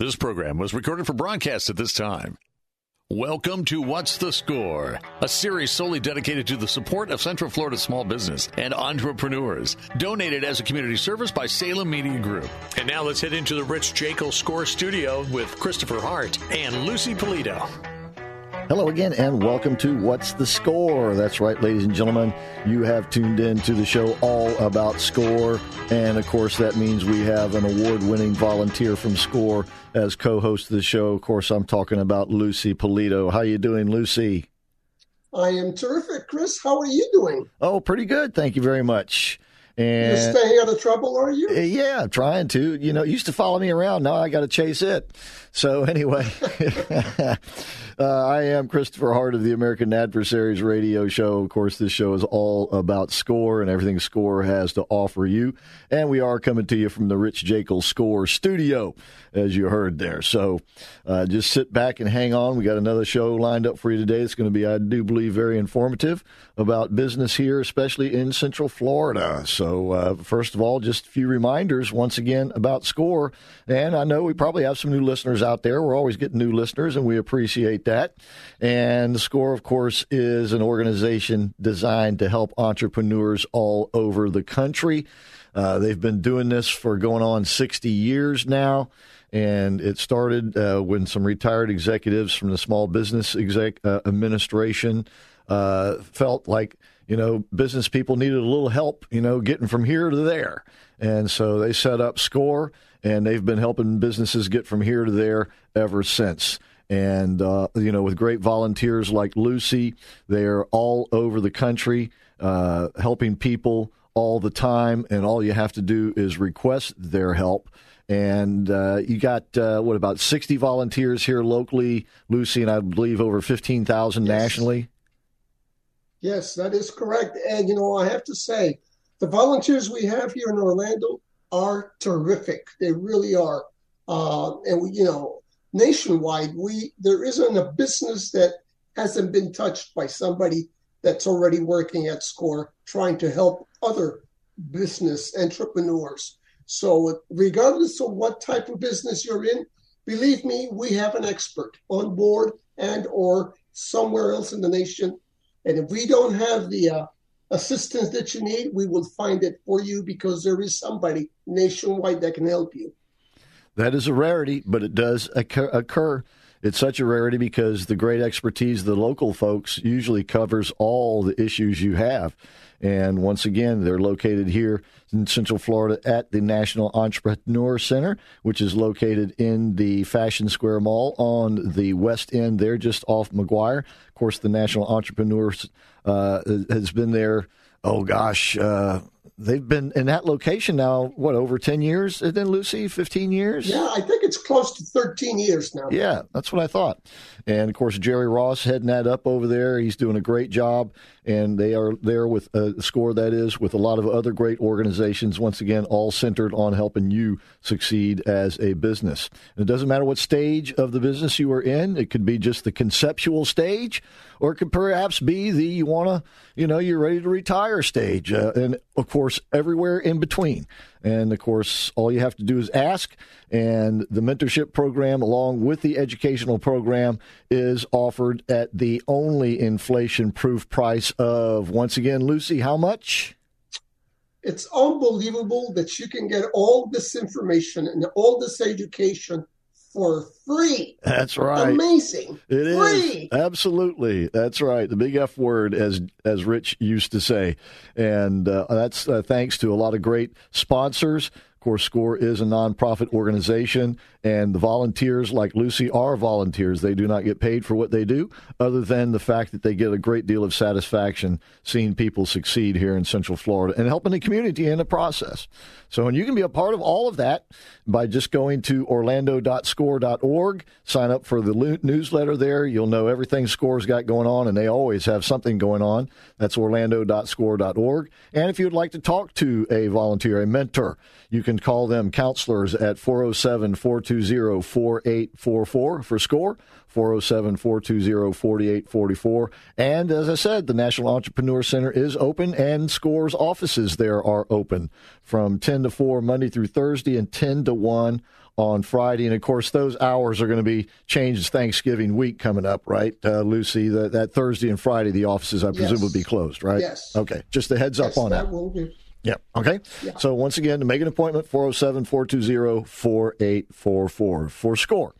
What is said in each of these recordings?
This program was recorded for broadcast at this time. Welcome to What's the Score, a series solely dedicated to the support of Central Florida small business and entrepreneurs. Donated as a community service by Salem Media Group. And now let's head into the Rich Jekyll Score Studio with Christopher Hart and Lucy Polito. Hello again, and welcome to What's the Score? That's right, ladies and gentlemen. You have tuned in to the show all about score. And of course, that means we have an award winning volunteer from SCORE as co host of the show. Of course, I'm talking about Lucy Polito. How you doing, Lucy? I am terrific, Chris. How are you doing? Oh, pretty good. Thank you very much. And You're staying out of trouble, are you? Uh, yeah, trying to. You know, used to follow me around. Now I got to chase it. So anyway, uh, I am Christopher Hart of the American Adversaries radio show. Of course, this show is all about score and everything score has to offer you. And we are coming to you from the Rich Jekyll Score Studio, as you heard there. So uh, just sit back and hang on. We got another show lined up for you today. It's going to be, I do believe, very informative about business here, especially in Central Florida. So uh, first of all, just a few reminders once again about score. And I know we probably have some new listeners out there. We're always getting new listeners, and we appreciate And the SCORE, of course, is an organization designed to help entrepreneurs all over the country. Uh, they've been doing this for going on 60 years now. And it started uh, when some retired executives from the Small Business exec, uh, Administration uh, felt like, you know, business people needed a little help, you know, getting from here to there. And so they set up SCORE and they've been helping businesses get from here to there ever since. And, uh, you know, with great volunteers like Lucy, they're all over the country uh, helping people all the time. And all you have to do is request their help. And uh, you got, uh, what, about 60 volunteers here locally, Lucy, and I believe over 15,000 yes. nationally? Yes, that is correct. And, you know, I have to say, the volunteers we have here in Orlando, are terrific. They really are. Uh, and we, you know, nationwide, we there isn't a business that hasn't been touched by somebody that's already working at SCORE, trying to help other business entrepreneurs. So, regardless of what type of business you're in, believe me, we have an expert on board and or somewhere else in the nation. And if we don't have the uh, assistance that you need, we will find it for you because there is somebody nationwide that can help you. That is a rarity, but it does occur. It's such a rarity because the great expertise of the local folks usually covers all the issues you have. And once again, they're located here in Central Florida at the National Entrepreneur Center, which is located in the Fashion Square Mall on the west end there, just off Maguire. Of course, the National Entrepreneur uh, has been there, oh gosh, uh, they've been in that location now, what, over 10 years, And then Lucy? 15 years? Yeah, I think it's close to 13 years now. Yeah, that's what I thought. And of course, Jerry Ross heading that up over there. He's doing a great job. And they are there with a score that is with a lot of other great organizations, once again, all centered on helping you succeed as a business. And it doesn't matter what stage of the business you are in, it could be just the conceptual stage, or it could perhaps be the you want to, you know, you're ready to retire stage. Uh, and of course, everywhere in between. And of course, all you have to do is ask. And the mentorship program, along with the educational program, is offered at the only inflation proof price of, once again, Lucy, how much? It's unbelievable that you can get all this information and all this education for free. That's right. Amazing. It free. is Absolutely. That's right. The big F word, as as Rich used to say, and uh, that's uh, thanks to a lot of great sponsors. Of course, SCORE is a nonprofit organization, and the volunteers like Lucy are volunteers. They do not get paid for what they do, other than the fact that they get a great deal of satisfaction seeing people succeed here in Central Florida and helping the community in the process. So, and you can be a part of all of that by just going to orlando.score.org, sign up for the newsletter there. You'll know everything SCORE's got going on, and they always have something going on. That's orlando.score.org. And if you'd like to talk to a volunteer, a mentor, you can call them counselors at 407 420 4844 for SCORE, 407 420 4844. And as I said, the National Entrepreneur Center is open and SCORE's offices there are open from 10 to 4 Monday through Thursday and 10 to 1 on Friday. And of course, those hours are going to be changed Thanksgiving week coming up, right, uh, Lucy? The, that Thursday and Friday, the offices, I presume, yes. will be closed, right? Yes. Okay. Just a heads yes, up on that. that. Yeah. Okay. Yeah. So once again, to make an appointment, 407 420 4844 for SCORE.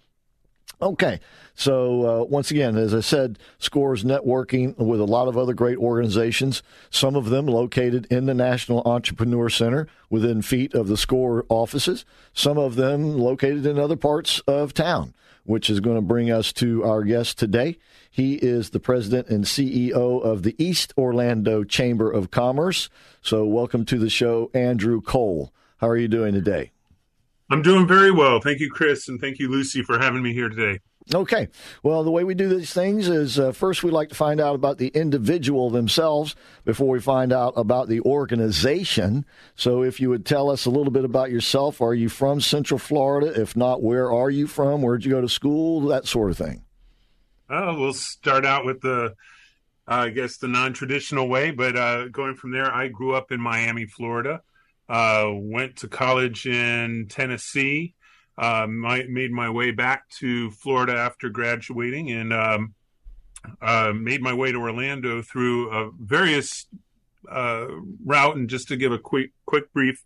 Okay. So, uh, once again, as I said, SCORE's networking with a lot of other great organizations, some of them located in the National Entrepreneur Center within feet of the SCORE offices, some of them located in other parts of town, which is going to bring us to our guest today. He is the president and CEO of the East Orlando Chamber of Commerce. So, welcome to the show, Andrew Cole. How are you doing today? I'm doing very well. Thank you, Chris, and thank you, Lucy, for having me here today. Okay. Well, the way we do these things is uh, first we like to find out about the individual themselves before we find out about the organization. So, if you would tell us a little bit about yourself, are you from Central Florida? If not, where are you from? Where'd you go to school? That sort of thing. Uh, we'll start out with the, uh, I guess, the non traditional way, but uh, going from there, I grew up in Miami, Florida. Uh, went to college in Tennessee. Uh, my, made my way back to Florida after graduating, and um, uh, made my way to Orlando through various route. And just to give a quick quick brief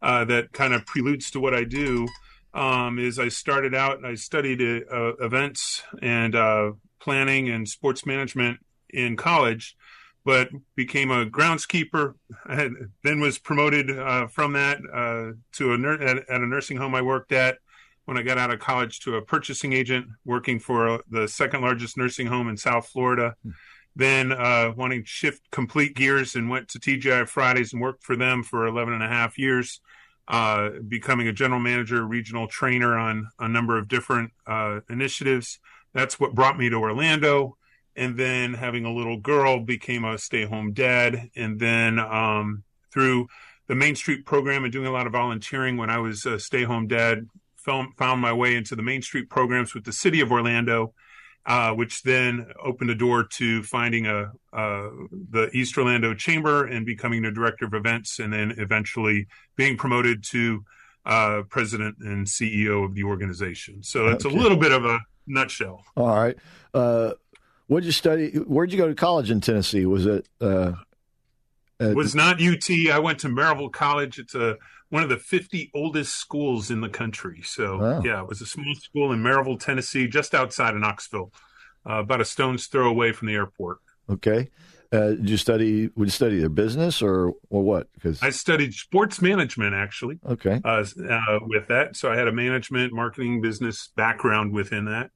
that kind of preludes to what I do. Um, is I started out, and I studied uh, events and uh, planning and sports management in college, but became a groundskeeper. and then was promoted uh, from that uh, to a nur- at, at, a nursing home I worked at when I got out of college to a purchasing agent working for uh, the second largest nursing home in South Florida. Hmm. Then uh, wanting to shift complete gears and went to TGI Fridays and worked for them for 11 and a half years, uh, becoming a general manager, regional trainer on a number of different uh, initiatives. That's what brought me to Orlando. And then having a little girl became a stay-home dad. And then um, through the main street program and doing a lot of volunteering when i was a stay-home dad found, found my way into the main street programs with the city of orlando uh, which then opened a door to finding a uh, the east orlando chamber and becoming the director of events and then eventually being promoted to uh, president and ceo of the organization so that's okay. a little bit of a nutshell all right uh, what did you study? Where'd you go to college in Tennessee? Was it? Uh, it was not UT. I went to Maryville College. It's a one of the 50 oldest schools in the country. So wow. yeah, it was a small school in Maryville, Tennessee, just outside of Knoxville, uh, about a stone's throw away from the airport. Okay. Uh, did you study? Would you study their business or or what? Because I studied sports management actually. Okay. Uh, uh, with that, so I had a management, marketing, business background within that.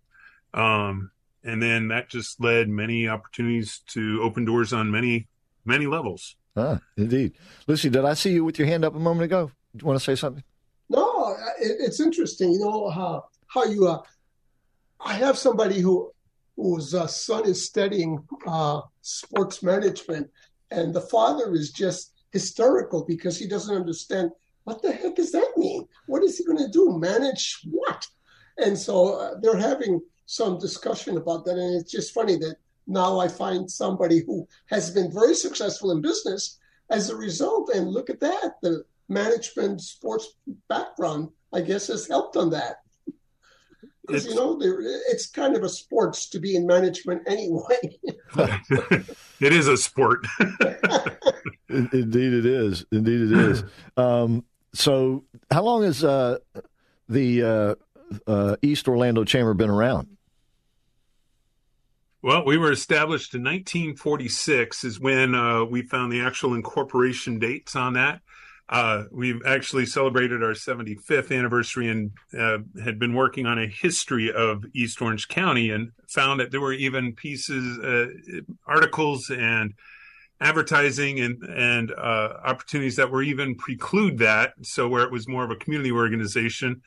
Um, and then that just led many opportunities to open doors on many many levels. Ah, indeed. Lucy, did I see you with your hand up a moment ago? Do you want to say something? No, it, it's interesting. You know how how you. Uh, I have somebody who whose uh, son is studying uh, sports management, and the father is just hysterical because he doesn't understand what the heck does that mean. What is he going to do? Manage what? And so uh, they're having some discussion about that. And it's just funny that now I find somebody who has been very successful in business as a result. And look at that. The management sports background, I guess, has helped on that. Because, you know, it's kind of a sports to be in management anyway. it is a sport. Indeed, it is. Indeed, it is. Um, so, how long has uh, the uh, uh, East Orlando Chamber been around? Well, we were established in 1946 is when uh, we found the actual incorporation dates on that. Uh, we've actually celebrated our 75th anniversary and uh, had been working on a history of East Orange County and found that there were even pieces, uh, articles, and advertising and and uh, opportunities that were even preclude that. So where it was more of a community organization,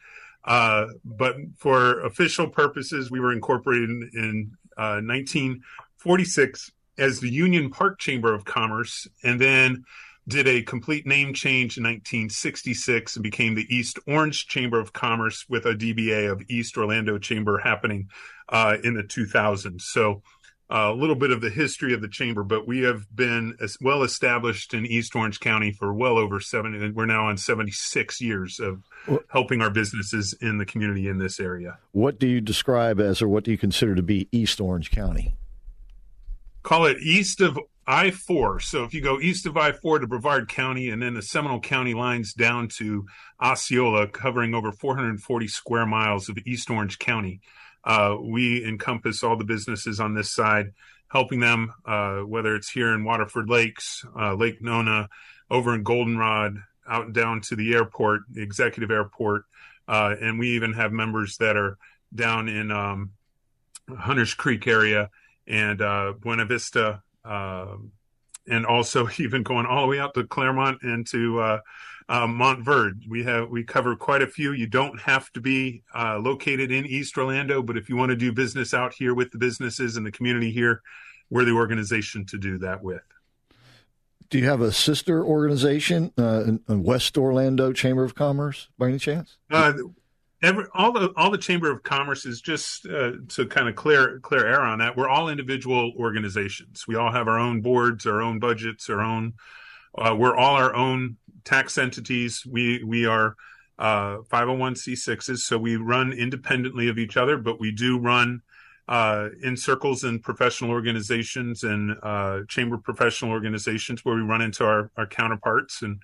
uh, but for official purposes, we were incorporated in, in 1946 uh, as the Union Park Chamber of Commerce, and then did a complete name change in 1966 and became the East Orange Chamber of Commerce with a DBA of East Orlando Chamber happening uh, in the 2000s. So uh, a little bit of the history of the chamber, but we have been as well established in East Orange County for well over seven. We're now on 76 years of helping our businesses in the community in this area. What do you describe as, or what do you consider to be East Orange County? Call it east of I 4. So if you go east of I 4 to Brevard County and then the Seminole County lines down to Osceola, covering over 440 square miles of East Orange County, uh, we encompass all the businesses on this side, helping them, uh, whether it's here in Waterford Lakes, uh, Lake Nona, over in Goldenrod, out down to the airport, the executive airport. Uh, and we even have members that are down in um, Hunters Creek area and uh, Buena Vista um, and also even going all the way out to Clermont and to uh, uh, Montverde. We have we cover quite a few. You don't have to be uh, located in East Orlando, but if you want to do business out here with the businesses and the community here, we're the organization to do that with. Do you have a sister organization, uh, West Orlando Chamber of Commerce, by any chance? Uh, every all the all the chamber of commerce is just uh, to kind of clear clear air on that we're all individual organizations. We all have our own boards our own budgets our own uh, we're all our own tax entities. We we are uh, 501c6s so we run independently of each other but we do run uh, in circles and professional organizations and uh, chamber professional organizations where we run into our, our counterparts and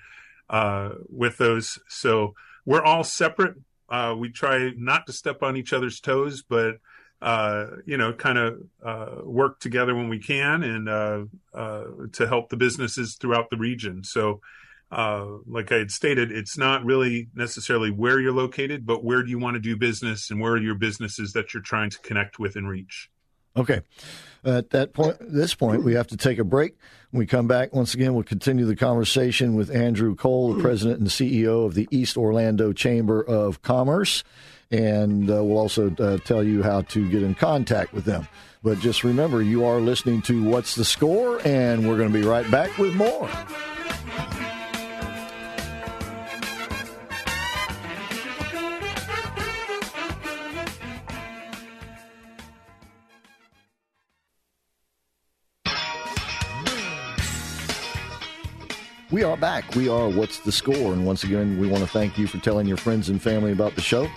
uh, with those. So we're all separate uh, we try not to step on each other's toes, but uh, you know, kind of uh, work together when we can and uh, uh, to help the businesses throughout the region. So, uh, like I had stated, it's not really necessarily where you're located, but where do you want to do business and where are your businesses that you're trying to connect with and reach. Okay. At that point, this point, we have to take a break. When we come back, once again, we'll continue the conversation with Andrew Cole, the president and CEO of the East Orlando Chamber of Commerce. And uh, we'll also uh, tell you how to get in contact with them. But just remember, you are listening to What's the Score, and we're going to be right back with more. We are back. We are What's the Score? And once again, we want to thank you for telling your friends and family about the show.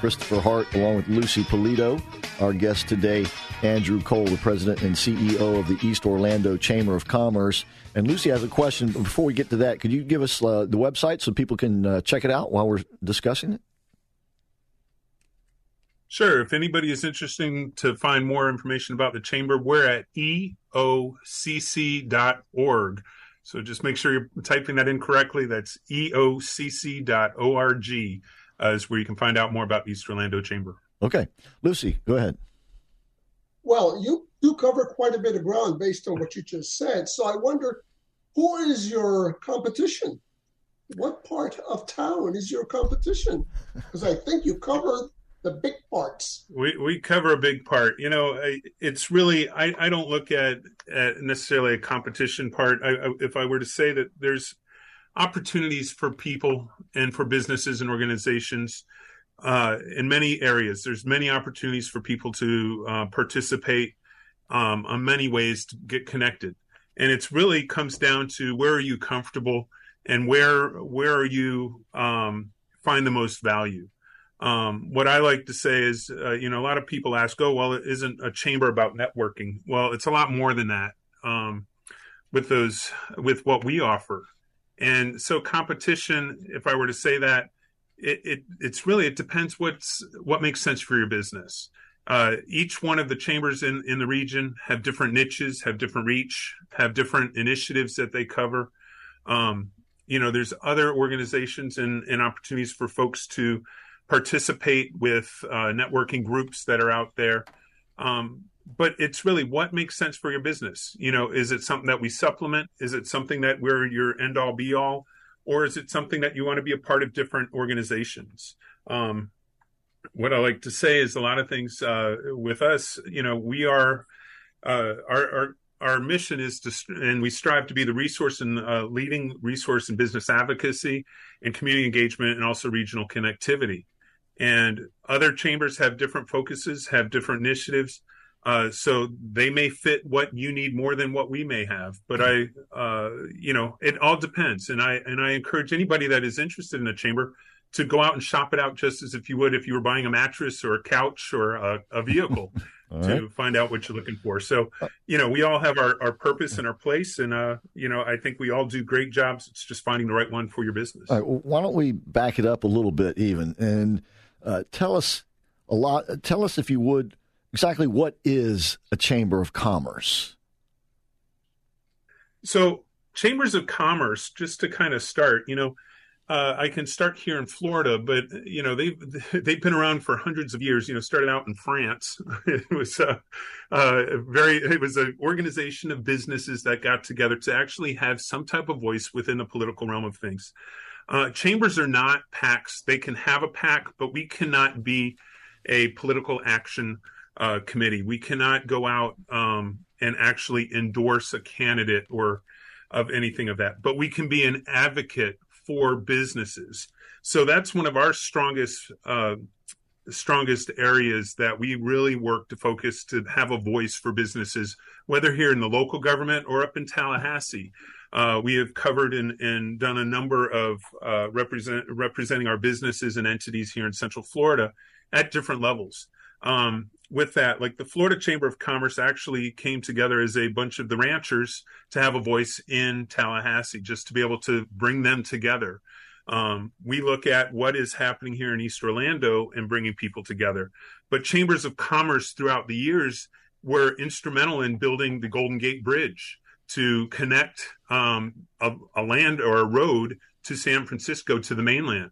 Christopher Hart, along with Lucy Polito, our guest today, Andrew Cole, the president and CEO of the East Orlando Chamber of Commerce. And Lucy has a question. Before we get to that, could you give us uh, the website so people can uh, check it out while we're discussing it? Sure. If anybody is interested to find more information about the chamber, we're at eocc.org. So just make sure you're typing that in correctly. That's eocc.org uh, is where you can find out more about East Orlando Chamber. Okay. Lucy, go ahead. Well, you do cover quite a bit of ground based on what you just said. So I wonder who is your competition? What part of town is your competition? Because I think you cover the big parts. We we cover a big part. You know, it's really I, I don't look at, at necessarily a competition part. I, I, if I were to say that there's opportunities for people and for businesses and organizations uh, in many areas. There's many opportunities for people to uh, participate um, on many ways to get connected, and it's really comes down to where are you comfortable and where where are you um, find the most value. Um, what I like to say is, uh, you know, a lot of people ask, "Oh, well, it isn't a chamber about networking." Well, it's a lot more than that. Um, with those, with what we offer, and so competition. If I were to say that, it, it it's really it depends what's what makes sense for your business. Uh, each one of the chambers in in the region have different niches, have different reach, have different initiatives that they cover. Um, you know, there's other organizations and, and opportunities for folks to participate with uh, networking groups that are out there. Um, but it's really what makes sense for your business. You know, is it something that we supplement? Is it something that we're your end all be all? Or is it something that you want to be a part of different organizations? Um, what I like to say is a lot of things uh, with us, you know, we are, uh, our, our, our mission is to, and we strive to be the resource and uh, leading resource in business advocacy and community engagement and also regional connectivity. And other chambers have different focuses, have different initiatives. Uh, so they may fit what you need more than what we may have. But I, uh, you know, it all depends. And I and I encourage anybody that is interested in a chamber to go out and shop it out just as if you would if you were buying a mattress or a couch or a, a vehicle to right. find out what you're looking for. So, you know, we all have our, our purpose and our place. And, uh, you know, I think we all do great jobs. It's just finding the right one for your business. well, why don't we back it up a little bit even and uh, tell us a lot, tell us if you would exactly what is a chamber of commerce? So, chambers of commerce, just to kind of start, you know, uh, I can start here in Florida, but you know they've they've been around for hundreds of years. You know, started out in France. it was a, a very it was an organization of businesses that got together to actually have some type of voice within the political realm of things. Uh, chambers are not PACs. They can have a PAC, but we cannot be a political action uh, committee. We cannot go out um, and actually endorse a candidate or of anything of that, but we can be an advocate for businesses. So that's one of our strongest uh, strongest areas that we really work to focus to have a voice for businesses, whether here in the local government or up in Tallahassee. Uh, we have covered and, and, done a number of uh, represent, representing our businesses and entities here in Central Florida at different levels. Um, with that, like the Florida Chamber of Commerce actually came together as a bunch of the ranchers to have a voice in Tallahassee, just to be able to bring them together. Um, we look at what is happening here in East Orlando and bringing people together. But chambers of commerce throughout the years were instrumental in building the Golden Gate Bridge to connect um, a, a, land or a road to San Francisco to the mainland.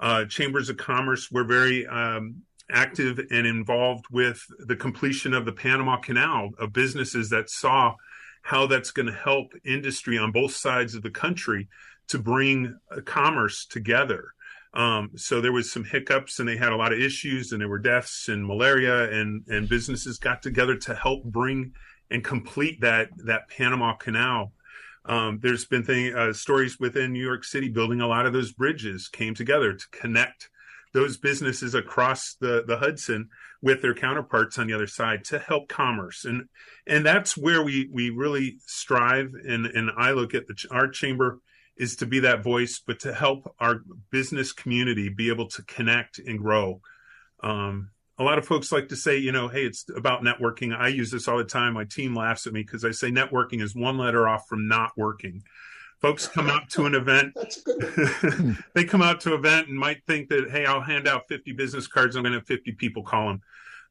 Uh, chambers of commerce were very um, active and involved with the completion of the Panama Canal of businesses that saw how that's going to help industry on both sides of the country to bring uh, commerce together. Um, so there was some hiccups and they had a lot of issues and there were deaths and malaria and, and businesses got together to help bring and complete that, that Panama Canal. Um, there's been thing, uh, stories within New York City building a lot of those bridges came together to connect those businesses across the, the Hudson with their counterparts on the other side to help commerce. And and that's where we we really strive. And and I look at the, our chamber is to be that voice, but to help our business community be able to connect and grow. Um, a lot of folks like to say, you know, hey, it's about networking. I use this all the time. My team laughs at me because I say networking is one letter off from not working. Folks come out to an event they come out to an event and might think that hey i'll hand out 50 business cards. I'm going to have 50 people call them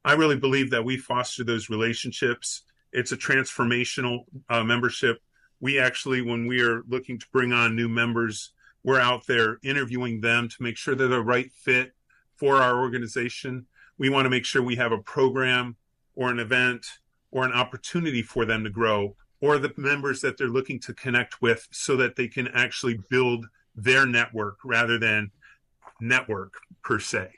i really believe that we foster those relationships. It's a transformational uh, membership. We actually when we are looking to bring on new members we're out there interviewing them to make sure they're the right fit for our organization we want to make sure we have a program or an event or an opportunity for them to grow or the members that they're looking to connect with so that they can actually build their network rather than network per se.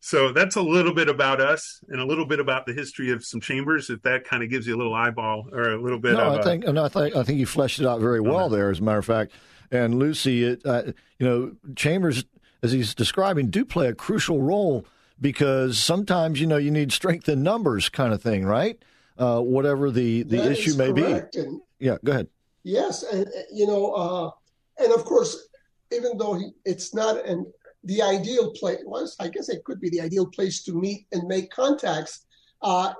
So that's a little bit about us and a little bit about the history of some chambers. If that kind of gives you a little eyeball or a little bit. No, I think no, I think I think you fleshed it out very well there. As a matter of fact, and Lucy, it, uh, you know, chambers as he's describing do play a crucial role because sometimes you know you need strength in numbers, kind of thing, right? uh, whatever the, the issue may be. And, yeah, go ahead. Yes, and you know, uh, and of course, even though he, it's not an the ideal place, was I guess it could be the ideal place to meet and make contacts. Uh,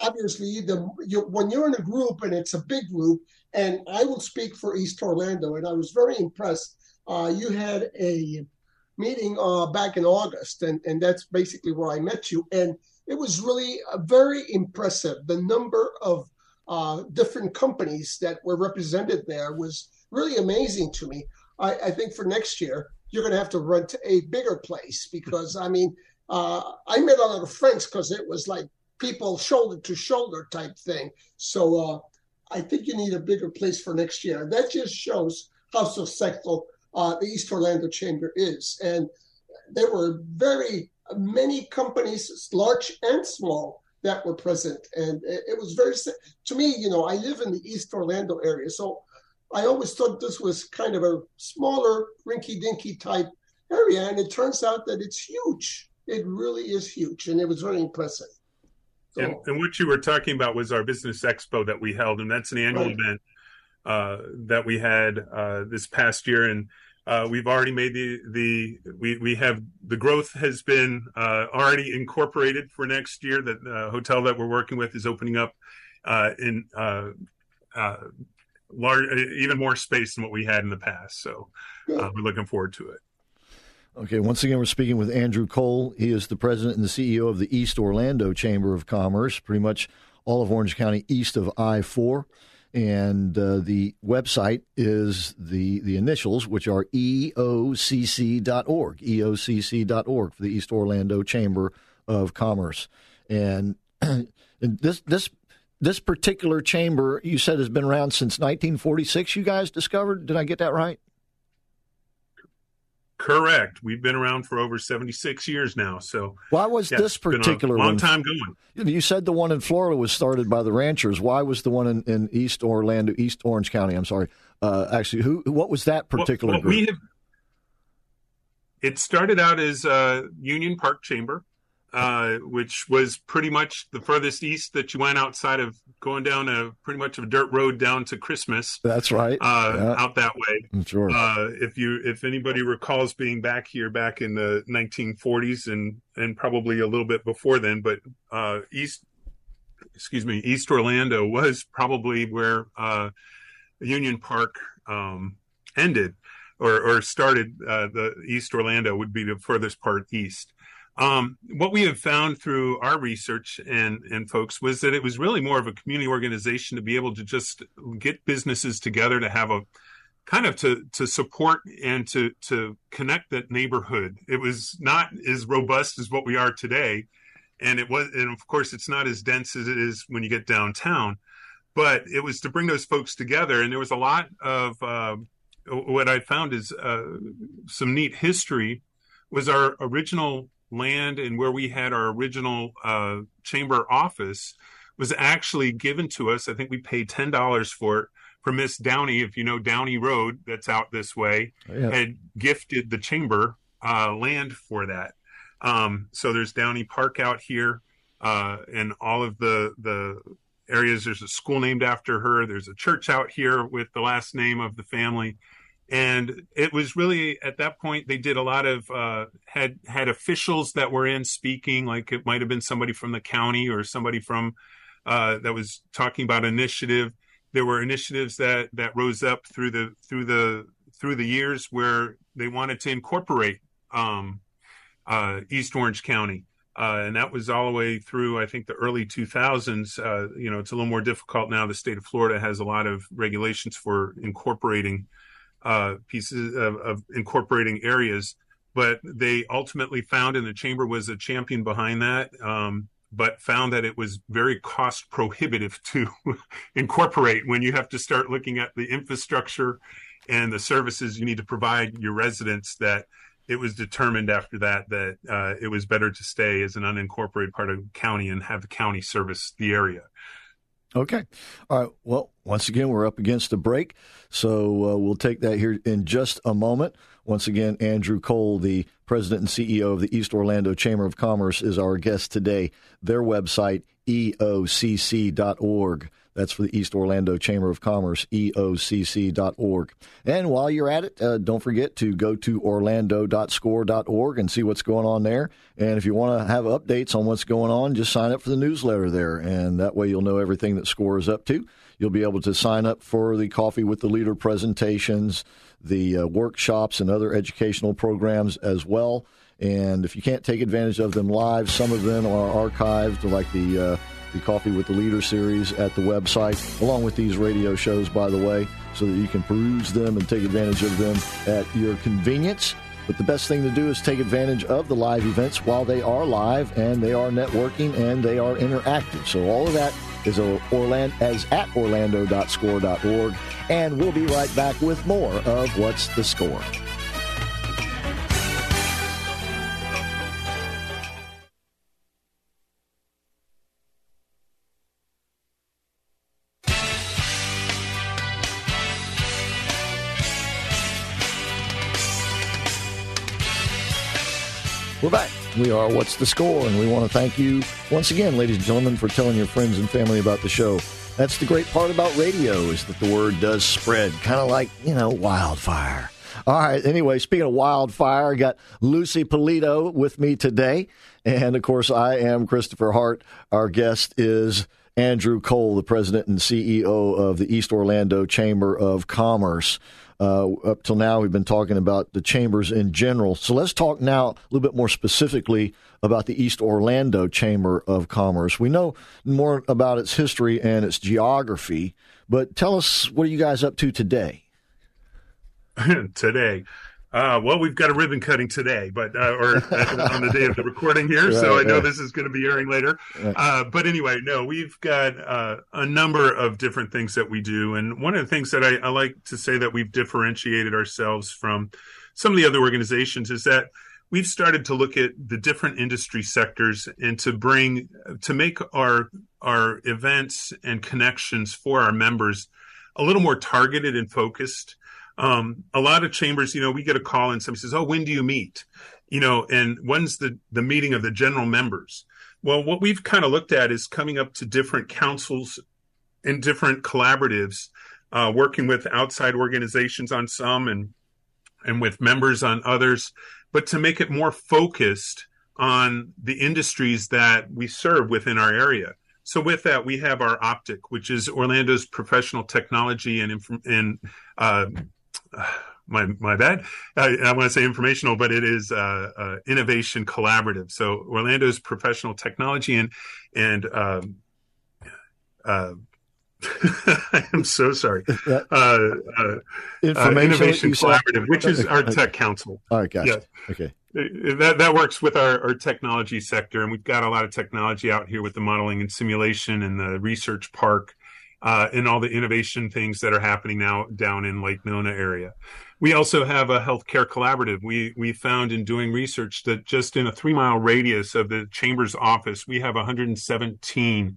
obviously, the you, when you're in a group and it's a big group, and I will speak for East Orlando, and I was very impressed. Uh, you had a meeting uh, back in August, and, and that's basically where I met you. And it was really uh, very impressive. The number of uh, different companies that were represented there was really amazing to me. I, I think for next year, you're going to have to rent a bigger place because, I mean, uh, I met a lot of friends because it was like people shoulder to shoulder type thing. So uh, I think you need a bigger place for next year. That just shows how successful uh, the East Orlando Chamber is. And there were very many companies, large and small, that were present. And it, was very, to me, you know, I live in the East Orlando area. So I always thought this was kind of a smaller, rinky dinky type area. And it turns out that it's huge. It really is huge. And it was very impressive. So, and, and, what you were talking about was our business expo that we held, and that's an annual right. event uh, that we had uh, this past year. And uh, we've already made the the we we have the growth has been uh, already incorporated for next year. That the hotel that we're working with is opening up uh, in uh, uh, large, even more space than what we had in the past. So uh, we're looking forward to it. Okay, once again, we're speaking with Andrew Cole. He is the president and the CEO of the East Orlando Chamber of Commerce, pretty much all of Orange County east of I 4 and uh, the website is the the initials, which are eocc.org, eocc.org for the East Orlando Chamber of Commerce, and, and this this this particular chamber you said has been around since 1946. You guys discovered? Did I get that right? Correct. We've been around for over 76 years now. So why was yeah, this particular long one? time going? You said the one in Florida was started by the ranchers. Why was the one in, in East Orlando, East Orange County? I'm sorry. Uh, actually, who? What was that particular well, well, group? We have, it started out as uh, Union Park Chamber uh, which was pretty much the furthest east that you went outside of going down a pretty much a dirt road down to Christmas. That's right. Uh, yeah. Out that way. Mm, sure. Uh, if you if anybody recalls being back here back in the 1940s and and probably a little bit before then, but uh, east, excuse me, East Orlando was probably where uh, Union Park um, ended. Or, or started uh, the East Orlando would be the furthest part east. Um, what we have found through our research and, and folks was that it was really more of a community organization to be able to just get businesses together to have a kind of to to support and to to connect that neighborhood. It was not as robust as what we are today, and it was and of course it's not as dense as it is when you get downtown. But it was to bring those folks together, and there was a lot of uh, what I found is uh, some neat history. Was our original land and where we had our original uh, chamber office was actually given to us. I think we paid ten dollars for it for Miss Downey, if you know Downey Road, that's out this way, oh, yeah. had gifted the chamber uh, land for that. Um, so there's Downey Park out here, uh, and all of the the areas. There's a school named after her. There's a church out here with the last name of the family and it was really at that point they did a lot of uh, had had officials that were in speaking like it might have been somebody from the county or somebody from uh, that was talking about initiative there were initiatives that that rose up through the through the through the years where they wanted to incorporate um, uh, East Orange County. Uh, and that was all the way through, I think, the early 2000s. Uh, you know, it's a little more difficult now. The state of Florida has a lot of regulations for incorporating uh, pieces of, of, incorporating areas. But they ultimately found, and the chamber was a champion behind that, um, but found that it was very cost prohibitive to incorporate when you have to start looking at the infrastructure and the services you need to provide your residents that it was determined after that that uh, it was better to stay as an unincorporated part of the county and have the county service the area. Okay. All right. Well, once again, we're up against a break, so uh, we'll take that here in just a moment. Once again, Andrew Cole, the president and CEO of the East Orlando Chamber of Commerce, is our guest today. Their website, eocc.org. That's for the East Orlando Chamber of Commerce, eocc.org. And while you're at it, uh, don't forget to go to orlando.score.org and see what's going on there. And if you want to have updates on what's going on, just sign up for the newsletter there. And that way you'll know everything that Score is up to. You'll be able to sign up for the Coffee with the Leader presentations, the uh, workshops, and other educational programs as well. And if you can't take advantage of them live, some of them are archived, like the uh, the Coffee with the Leader series at the website, along with these radio shows, by the way. so that you can peruse them and take advantage of them at your convenience. But the best thing to do is take advantage of the live events while they are live and they are networking and they are interactive. So all of that is Orlando, as at orlando.score.org. And we'll be right back with more of What's the Score. We are What's the Score? And we want to thank you once again, ladies and gentlemen, for telling your friends and family about the show. That's the great part about radio is that the word does spread, kind of like, you know, wildfire. All right. Anyway, speaking of wildfire, I got Lucy Polito with me today. And of course, I am Christopher Hart. Our guest is Andrew Cole, the president and CEO of the East Orlando Chamber of Commerce. Uh, up till now, we've been talking about the chambers in general. So let's talk now a little bit more specifically about the East Orlando Chamber of Commerce. We know more about its history and its geography, but tell us what are you guys up to today? today. Uh, well, we've got a ribbon cutting today, but uh, or on the day of the recording here, right, so I know this is going to be airing later. Uh, but anyway, no, we've got uh, a number of different things that we do, and one of the things that I, I, like to say that we've differentiated ourselves from some of the other organizations is that we've started to look at the different industry sectors and to bring to make our our events and connections for our members a little more targeted and focused um, a lot of chambers, you know, we get a call and somebody says, "Oh, when do you meet?" You know, and when's the the meeting of the general members? Well, what we've kind of looked at is coming up to different councils and different collaboratives, uh, working with outside organizations on some and and with members on others, but to make it more focused on the industries that we serve within our area. So with that, we have our Optic, which is Orlando's professional technology and, and uh, my my bad. I, I, want to say informational, but it is uh, uh, innovation collaborative. So Orlando's professional technology and and um, uh, I am so sorry. Uh, uh, innovation collaborative, which is our tech council. All right, gotcha. Yes. Okay. That that works with our, our technology sector, and we've got a lot of technology out here with the modeling and simulation and the research park uh, and all the innovation things that are happening now down in Lake Nona area. We also have a healthcare collaborative. We we found in doing research that just in a three mile radius of the chamber's office, we have 117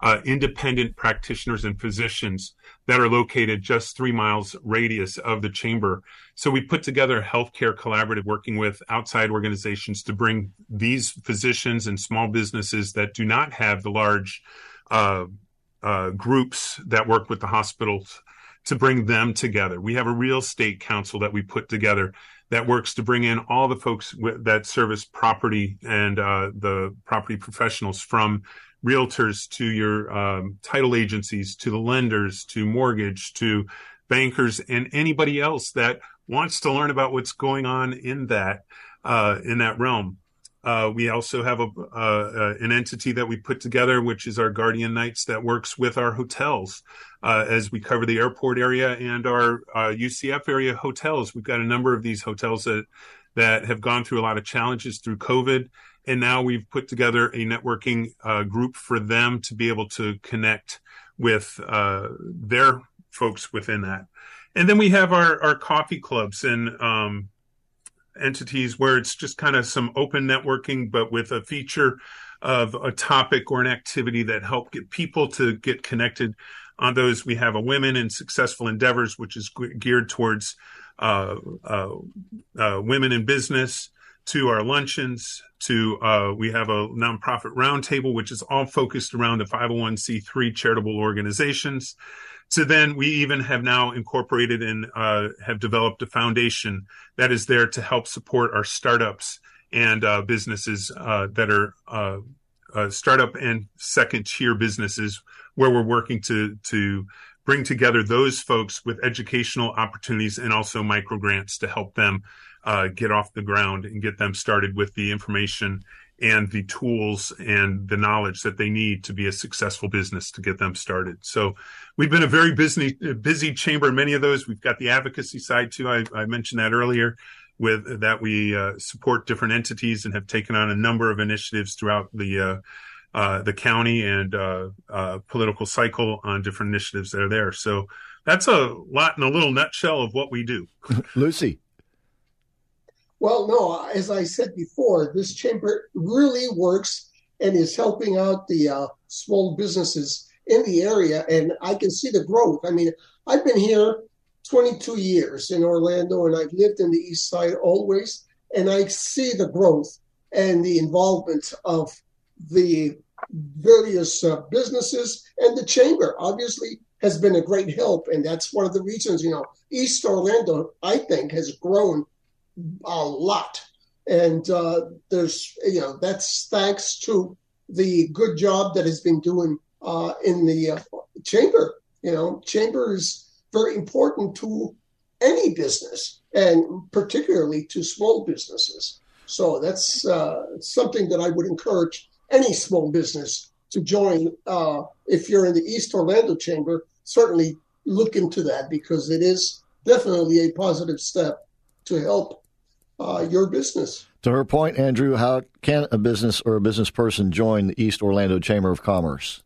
uh, independent practitioners and physicians that are located just three miles radius of the chamber. So we put together a healthcare collaborative working with outside organizations to bring these physicians and small businesses that do not have the large uh, uh, groups that work with the hospitals to bring them together. We have a real estate council that we put together that works to bring in all the folks that service property and uh, the property professionals from realtors to your um, title agencies to the lenders to mortgage to bankers and anybody else that wants to learn about what's going on in that uh, in that realm. Uh, we also have a, uh, uh, an entity that we put together, which is our Guardian Knights that works with our hotels uh, as we cover the airport area and our UCF uh, area hotels. We've got a number of these hotels that that have gone through a lot of challenges through COVID, and now we've put together a networking uh, group for them to be able to connect with their folks within that. And then we have our our coffee clubs and um, entities where it's just kind of some open networking, but with a feature of a topic or an activity that help get people to get connected. On those, we have a Women in Successful Endeavors, which is geared towards uh, uh, uh, women in business, to our luncheons, to uh, we have a nonprofit roundtable, which is all focused around the 501c3 charitable organizations. So then we even have now incorporated and uh, have developed a foundation that is there to help support our startups and uh, businesses uh, that are uh, uh, startup and second tier businesses where we're working to to bring together those folks with educational opportunities and also micro grants to help them uh, get off the ground and get them started with the information and the tools and the knowledge that they need to be a successful business to get them started. So we've been a very busy, busy chamber in many of those. We've got the advocacy side too. I, I mentioned that earlier with that we uh, support different entities and have taken on a number of initiatives throughout the uh, uh, the county and uh, uh, political cycle on different initiatives that are there. So that's a lot in a little nutshell of what we do. Lucy. Well, no, as I said before, this chamber really works and is helping out the uh, small businesses in the area, and I can see the growth. I mean, I've been here 22 years in Orlando, and I've lived in the East Side always, and I see the growth and the involvement of the various uh, businesses and the chamber. Obviously, has been a great help, and that's one of the reasons. You know, East Orlando, I think, has grown a lot, and uh, there's you know that's thanks to the good job that has been doing uh, in the uh, chamber. You know, chamber is very important to any business, and particularly to small businesses. So that's uh, something that I would encourage any small business to join. Uh, if you're in the East Orlando Chamber, certainly look into that because it is definitely a positive step to help uh, your business. To her point, Andrew, how can a business or a business person join the East Orlando Chamber of Commerce?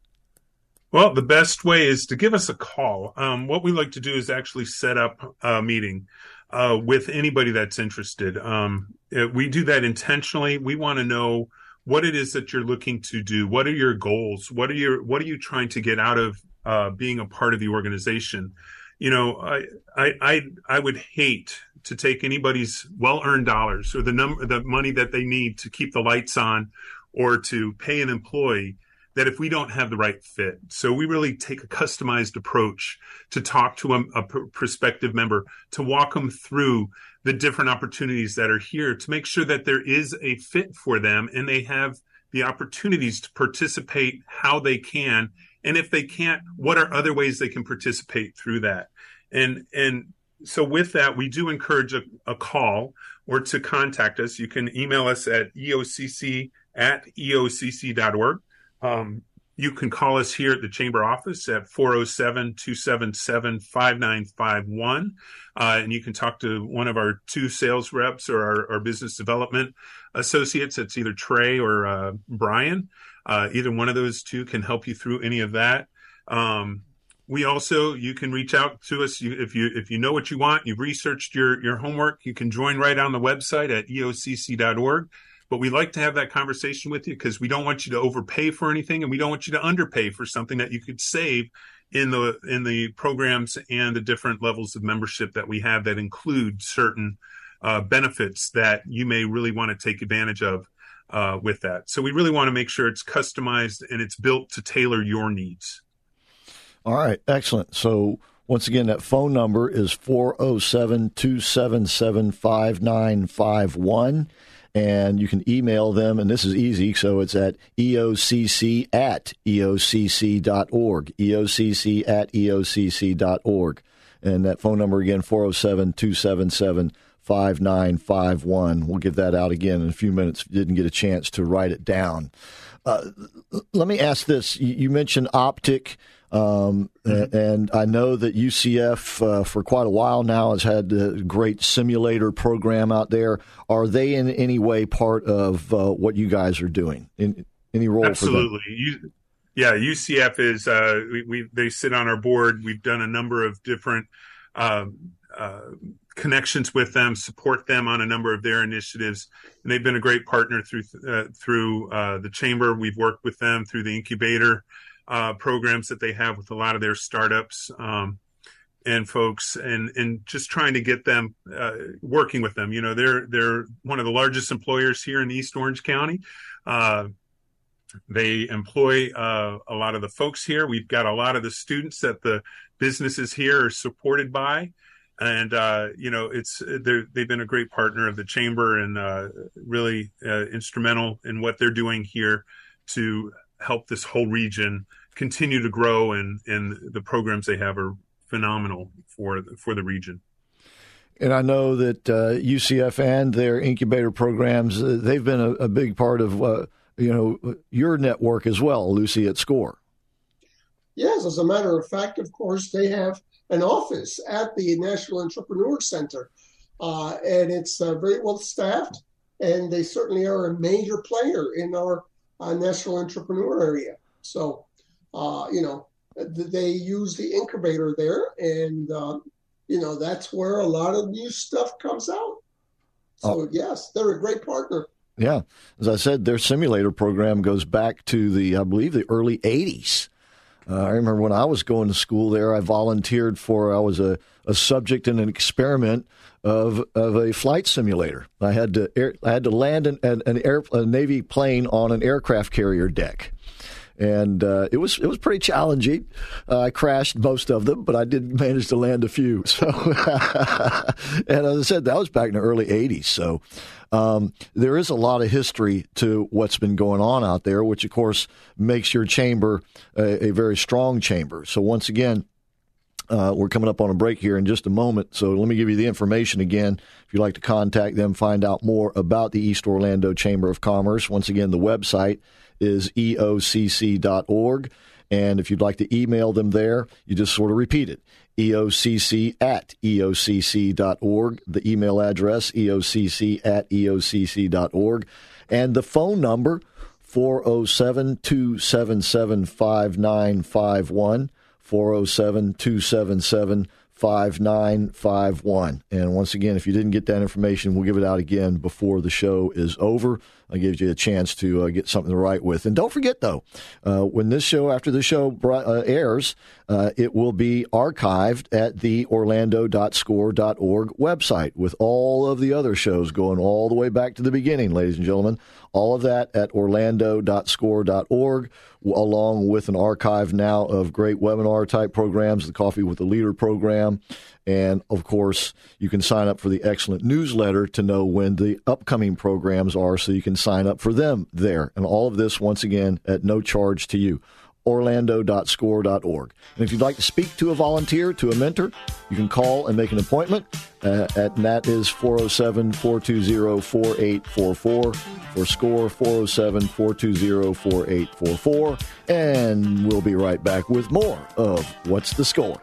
Well, the best way is to give us a call. Um, what we like to do is actually set up a meeting uh, with anybody that's interested. Um, we do that intentionally. We want to know what it is that you're looking to do. What are your goals? What are your what are you trying to get out of uh, being a part of the organization? You know, I I I, I would hate to take anybody's well-earned dollars or the number the money that they need to keep the lights on or to pay an employee that if we don't have the right fit. So we really take a customized approach to talk to a, a prospective member, to walk them through the different opportunities that are here, to make sure that there is a fit for them and they have the opportunities to participate how they can. And if they can't, what are other ways they can participate through that? And, and so with that, we do encourage a, a call or to contact us. You can email us at eocc at eocc.org um, you can call us here at the chamber office at 407 277 5951. Uh, and you can talk to one of our two sales reps or our, our business development associates. It's either Trey or uh, Brian. Uh, either one of those two can help you through any of that. Um, we also you can reach out to us you, if you if you know what you want you've researched your your homework you can join right on the website at eocc.org but we like to have that conversation with you because we don't want you to overpay for anything and we don't want you to underpay for something that you could save in the in the programs and the different levels of membership that we have that include certain uh, benefits that you may really want to take advantage of uh, with that. So we really want to make sure it's customized and it's built to tailor your needs. All right, excellent. So once again, that phone number is 407 277 5951 and you can email them, and this is easy, so it's at eocc at eocc.org, eocc at eocc.org. And that phone number again, 407 277 5951. We'll give that out again in a few minutes if you didn't get a chance to write it down. Uh, let me ask this. You mentioned Optic. Um, mm-hmm. And I know that UCF uh, for quite a while now has had a great simulator program out there. Are they in any way part of uh, what you guys are doing? In any role? Absolutely. You, yeah, UCF is. Uh, we, we, they sit on our board. We've done a number of different um, uh, connections with them, support them on a number of their initiatives, and they've been a great partner through uh, through uh, the chamber. We've worked with them through the incubator uh, programs that they have with a lot of their startups um, and folks, and and just trying to get them uh, working with them. You know, they're they're one of the largest employers here in East Orange County. Uh, they employ uh, a lot of the folks here. We've got a lot of the students that the businesses here are supported by and uh, you know it's they've been a great partner of the chamber and uh, really uh, instrumental in what they're doing here to help this whole region continue to grow and and the programs they have are phenomenal for for the region And I know that uh, UCF and their incubator programs, uh, they've been a, a, big part of, uh, you know, your network as well, Lucy, at SCORE. Yes, as a matter of fact, of course, they have an office at the National Entrepreneur Center, uh, and it's uh, very well staffed, and they certainly are a major player in our uh, national entrepreneur area. So, you know, they use the incubator there, and you know that's where a lot of new stuff comes out. So oh. yes, they're a great partner. Yeah, as I said, their simulator program goes back to the I believe the early '80s. Uh, I remember when I was going to school there, I volunteered for I was a, a subject in an experiment of of a flight simulator. I had to air, I had to land an, an air, a Navy plane on an aircraft carrier deck and uh, it was it was pretty challenging. Uh, I crashed most of them, but I did manage to land a few. So, and as I said, that was back in the early '80s. So. Um, there is a lot of history to what's been going on out there, which of course makes your chamber a, a very strong chamber. So once again, uh, we're coming up on a break here in just a moment, so let me give you the information again. If you'd like to contact them, find out more about the East Orlando Chamber of Commerce. Once again, the website is eocc.org. And if you'd like to email them there, you just sort of repeat it eocc at eocc.org. The email address, eocc at eocc.org. And the phone number, 407 277 5951. 407 277 5951. And once again, if you didn't get that information, we'll give it out again before the show is over. I gives you a chance to uh, get something to write with. And don't forget, though, uh, when this show, after the show uh, airs, uh, it will be archived at the orlando.score.org website with all of the other shows going all the way back to the beginning, ladies and gentlemen. All of that at orlando.score.org, along with an archive now of great webinar type programs, the Coffee with the Leader program, and of course, you can sign up for the excellent newsletter to know when the upcoming programs are so you can sign up for them there. And all of this, once again, at no charge to you. Orlando.score.org. And if you'd like to speak to a volunteer, to a mentor, you can call and make an appointment. Uh, at, and that is 407 420 4844. For SCORE, 407 420 4844. And we'll be right back with more of What's the Score?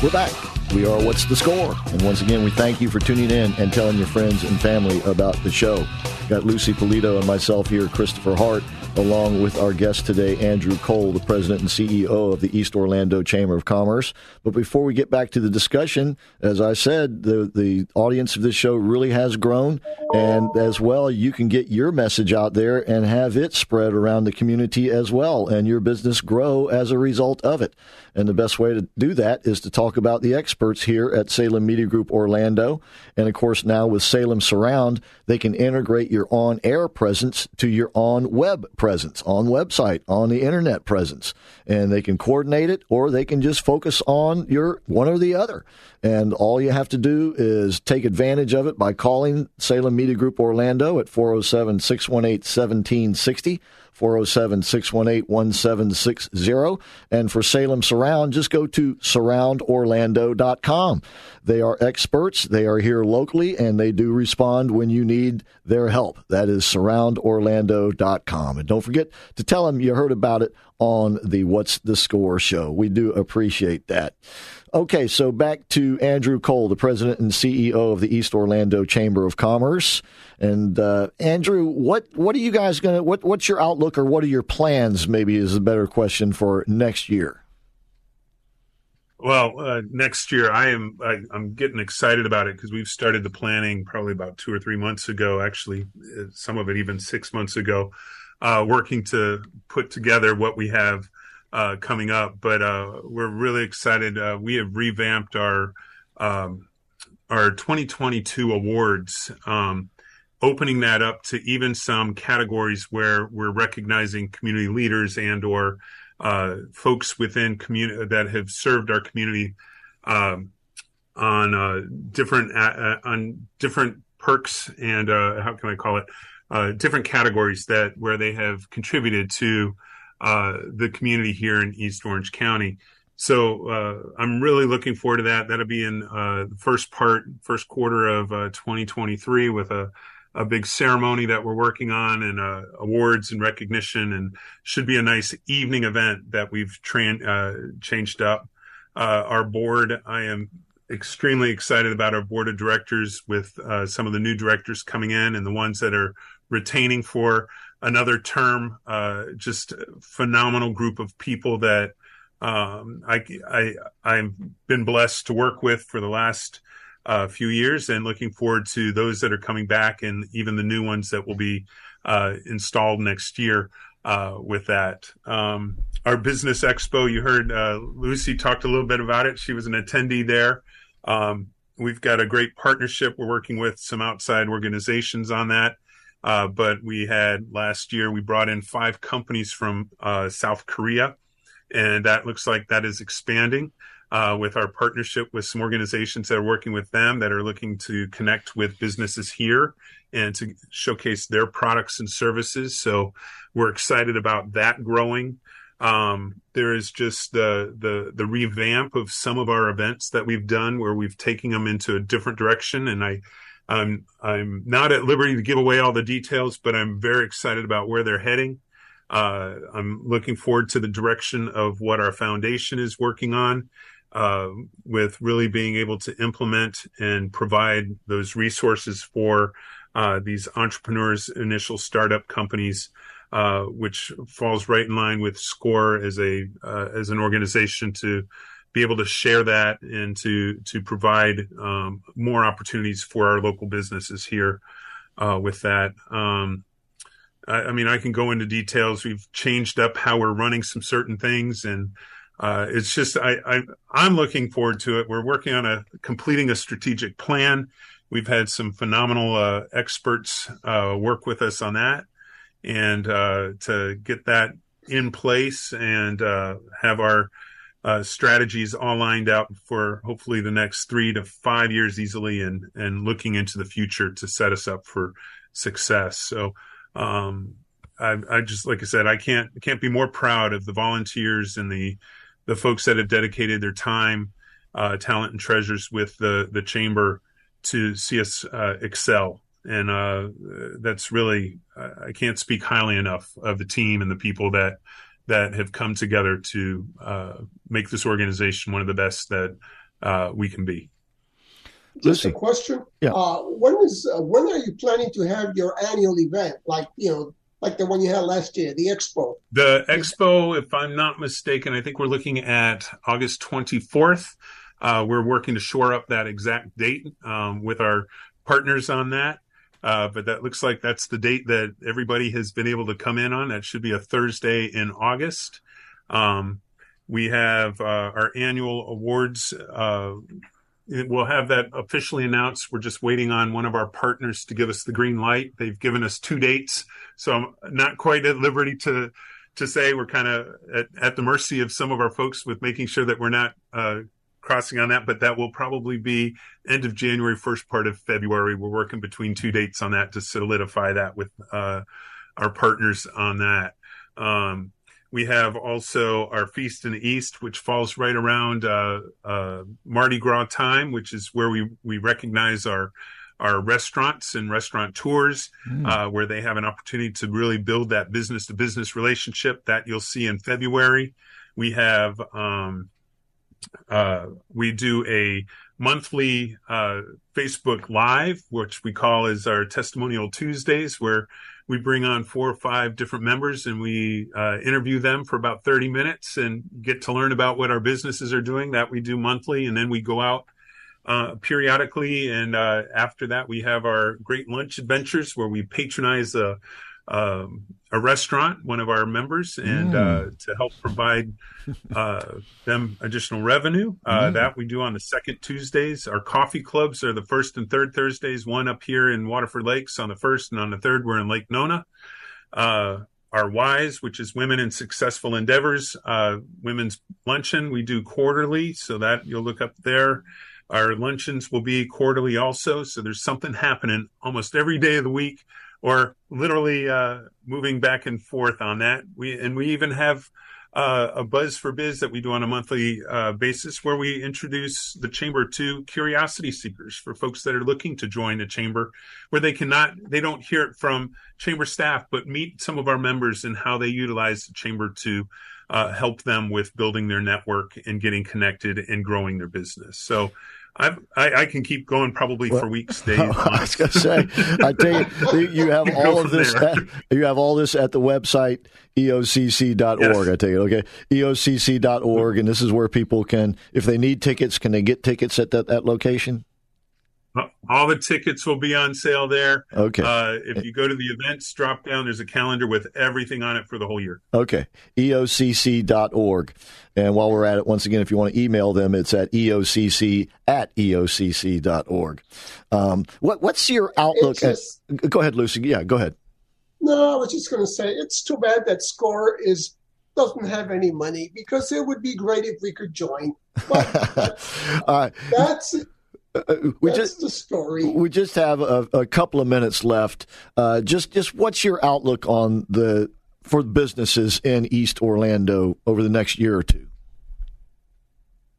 We're back. We are What's the Score? And once again, we thank you for tuning in and telling your friends and family about the show. Got Lucy Polito and myself here, Christopher Hart along with our guest today, Andrew Cole, the president and CEO of the East Orlando Chamber of Commerce. But before we get back to the discussion, as I said, the, the audience of this show really has grown. And as well, you can get your message out there and have it spread around the community as well, and your business grow as a result of it. And the best way to do that is to talk about the experts here at Salem Media Group Orlando. And of course, now with Salem Surround, they can integrate your on air presence to your on web presence, on website, on the internet presence. And they can coordinate it or they can just focus on your one or the other. And all you have to do is take advantage of it by calling Salem Media Group Orlando at 407 618 1760 407 618 1760. And for Salem Surround, just go to surroundorlando.com. They are experts, they are here locally, and they do respond when you need their help. That is surroundorlando.com. And don't forget to tell them you heard about it on the What's the Score show. We do appreciate that. Okay, so back to Andrew Cole, the president and CEO of the East Orlando Chamber of Commerce. And uh, Andrew, what what are you guys going to what what's your outlook or what are your plans? Maybe is a better question for next year. Well, uh, next year I am I, am getting excited about it because we've started the planning probably about two or three months ago. Actually, uh, some of it even six months ago, uh, working to put together what we have uh, coming up. But uh, we're really excited. Uh, we have revamped our um, our 2022 awards, um, opening that up to even some categories where we're recognizing community leaders and or uh, folks within community that have served our community um, on uh, different uh, on different perks and how can I call it different categories that where they have contributed to uh, the community here in East Orange County. So uh, I'm really looking forward to that. That'll be in uh, the first part, first quarter of uh, 2023 with a, a big ceremony that we're working on and uh, awards and recognition and should be a nice evening event that we've uh, changed up. Uh, our board, I am extremely excited about our board of directors with some of the new directors coming in and the ones that are retaining for another term. just phenomenal group of people that um, I, I, I've been blessed to work with for the last uh, few years and looking forward to those that are coming back and even the new ones that will be uh, installed next year uh, with that. Um, our business expo, you heard uh, Lucy talked a little bit about it. She was an attendee there. Um, we've got a great partnership. We're working with some outside organizations on that. Uh, but we had last year, we brought in five companies from uh, South Korea and that looks like that is expanding uh, with our partnership with some organizations that are working with them that are looking to connect with businesses here and to showcase their products and services. So we're excited about that growing. Um, there is just the, the the revamp of some of our events that we've done where we've taken them into a different direction, and I I'm I'm not at liberty to give away all the details, but I'm very excited about where they're heading. Uh, I'm looking forward to the direction of what our foundation is working on, uh, with really being able to implement and provide those resources for uh, these entrepreneurs, initial startup companies, uh, which falls right in line with SCORE as a uh, as an organization to be able to share that and to to provide um, more opportunities for our local businesses here uh, with that. Um, I, I, mean, I can go into details. We've changed up how we're running some certain things, and uh, it's just I, I I'm looking forward to it. We're working on a completing a strategic plan. We've had some phenomenal uh, experts uh, work with us on that, and uh, to get that in place and uh, have our uh, strategies all lined out for hopefully the next three to five years easily, and and looking into the future to set us up for success. So um, I, I, just like I said, I can't can't be more proud of the volunteers and the the folks that have dedicated their time, uh, talent, and treasures with the the chamber to see us uh, excel. And uh, that's really I can't speak highly enough of the team and the people that that have come together to uh, make this organization one of the best that uh, we can be. Just a question. Yeah. Uh, when is uh, when are you planning to have your annual event, like you know, like the one you had last year, the expo? The expo, if I'm not mistaken, I think we're looking at August 24th. Uh, we're working to shore up that exact date um, with our partners on that. Uh, but that looks like that's the date that everybody has been able to come in on. That should be a Thursday in August. Um, we have uh, our annual awards uh, we'll have that officially announced. We're just waiting on one of our partners to give us the green light. They've given us two dates, so I'm not quite at liberty to to say we're kind of at, at the mercy of some of our folks with making sure that we're not uh, crossing on that. But that will probably be end of January, first part of February. We're working between two dates on that to solidify that with uh, our partners on that. Um, we have also our Feast in the East, which falls right around uh, uh, Mardi Gras time, which is where we, we recognize our our restaurants and restaurant tours, mm. uh, where they have an opportunity to really build that business to business relationship that you'll see in February. We have um, uh, we do a monthly uh, Facebook Live, which we call as our Testimonial Tuesdays, where we bring on four or five different members and we uh, interview them for about 30 minutes and get to learn about what our businesses are doing that we do monthly. And then we go out uh, periodically. And uh, after that we have our great lunch adventures where we patronize a, um, a restaurant, one of our members, and mm. uh, to help provide uh, them additional revenue. Uh, mm. That we do on the second Tuesdays. Our coffee clubs are the first and third Thursdays. One up here in Waterford Lakes on the first, and on the third we're in Lake Nona. Uh, our WISE, which is Women in Successful Endeavors, uh, Women's Luncheon. We do quarterly, so that you'll look up there. Our luncheons will be quarterly also. So there's something happening almost every day of the week or literally uh, moving back and forth on that. We and we even have uh, a buzz for biz that we do on a monthly uh, basis where we introduce the chamber to curiosity seekers for folks that are looking to join the chamber where they cannot they don't hear it from chamber staff but meet some of our members and how they utilize the chamber to uh, help them with building their network and getting connected and growing their business so I, I can keep going probably well, for weeks, Dave. I was going to say, I tell you, you have all of this. At, you have all this at the website eocc.org. Yes. I take it, okay, eocc.org, and this is where people can, if they need tickets, can they get tickets at that, that location? All the tickets will be on sale there. Okay. Uh, if you go to the events drop down, there's a calendar with everything on it for the whole year. Okay. EOCC.org. And while we're at it, once again, if you want to email them, it's at EOCC at EOCC.org. Um, what, what's your outlook? Just, at, go ahead, Lucy. Yeah, go ahead. No, I was just going to say it's too bad that SCORE is doesn't have any money because it would be great if we could join. But uh, that's uh, we That's just the story. We just have a, a couple of minutes left. Uh, just just what's your outlook on the for businesses in East Orlando over the next year or two?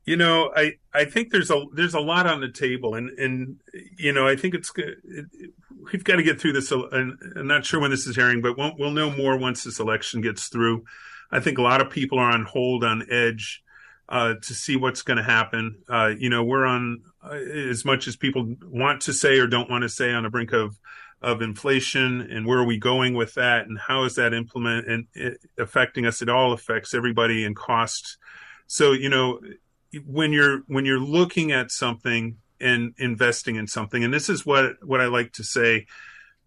You know, I, I think there's a there's a lot on the table, and and you know I think it's. It, we've got to get through this. I'm not sure when this is airing, but we'll, we'll know more once this election gets through. I think a lot of people are on hold, on edge uh, to see what's going to happen. Uh, you know, we're on uh, as much as people want to say or don't want to say on the brink of of inflation and where are we going with that and how is that implement and affecting us it all affects everybody in cost so you know when you're when you're looking at something and investing in something and this is what what i like to say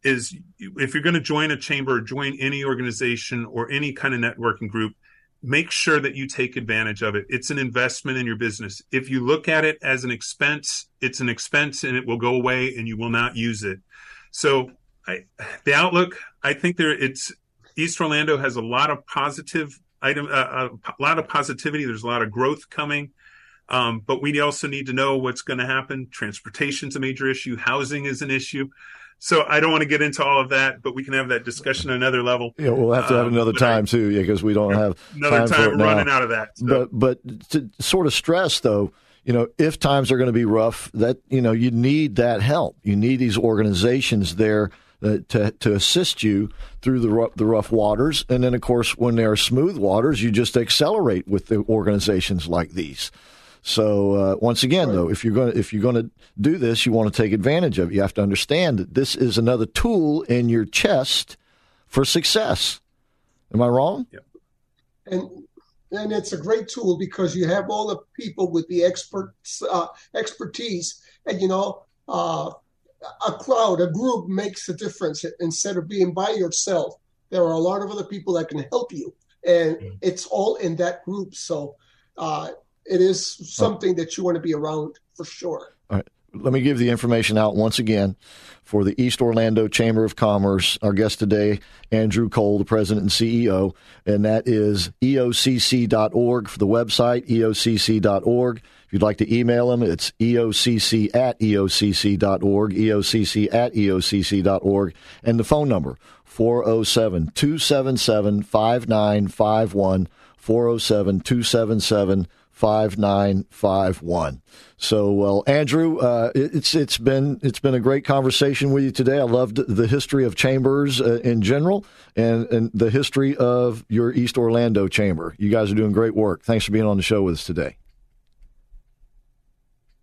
is if you're going to join a chamber or join any organization or any kind of networking group make sure that you take advantage of it. It's an investment in your business. If you look at it as an expense, it's an expense and it will go away and you will not use it. So I, the outlook, I think there it's East Orlando has a lot of positive item, uh, a lot of positivity. There's a lot of growth coming. Um, but we also need to know what's going to happen. Transportation's a major issue. Housing is an issue. So I don't want to get into all of that, but we can have that discussion at another level. Yeah, we'll have to have um, another time I, too, yeah, because we don't have another time, time running out of that. So. But but to sort of stress though, you know, if times are going to be rough, that you know you need that help. You need these organizations there uh, to to assist you through the rough, the rough waters, and then of course when there are smooth waters, you just accelerate with the organizations like these. So uh, once again, though, if you're going to if you're going to do this, you want to take advantage of it. You have to understand that this is another tool in your chest for success. Am I wrong? Yeah. And and it's a great tool because you have all the people with the experts uh, expertise, and you know. Uh, a crowd, a group makes a difference instead of being by yourself. There are a lot of other people that can help you, and mm. it's all in that group. So uh, it is something oh. that you want to be around for sure. All right. Let me give the information out once again for the East Orlando Chamber of Commerce. Our guest today, Andrew Cole, the president and CEO, and that is eocc.org for the website, eocc.org. If you'd like to email him, it's eocc at eocc.org, eocc at eocc.org, and the phone number, 407 277 5951, 407 277 5951. So, well, Andrew, uh, it's it's been it's been a great conversation with you today. I loved the history of chambers uh, in general and and the history of your East Orlando chamber. You guys are doing great work. Thanks for being on the show with us today.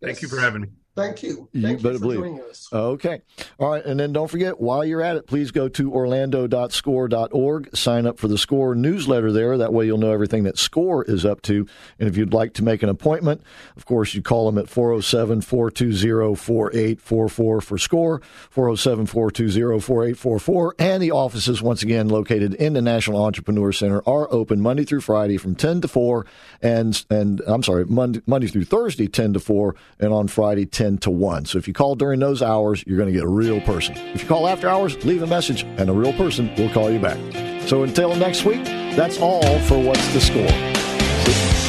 Thank you for having me. Thank you. Thank you better believe. Okay. All right. And then don't forget, while you're at it, please go to orlando.score.org. Sign up for the SCORE newsletter there. That way you'll know everything that SCORE is up to. And if you'd like to make an appointment, of course, you call them at 407 420 4844 for SCORE, 407 420 4844. And the offices, once again, located in the National Entrepreneur Center, are open Monday through Friday from 10 to 4. And, and I'm sorry, Monday, Monday through Thursday, 10 to 4. And on Friday, 10 10 to 1. So if you call during those hours, you're going to get a real person. If you call after hours, leave a message, and a real person will call you back. So until next week, that's all for What's the Score.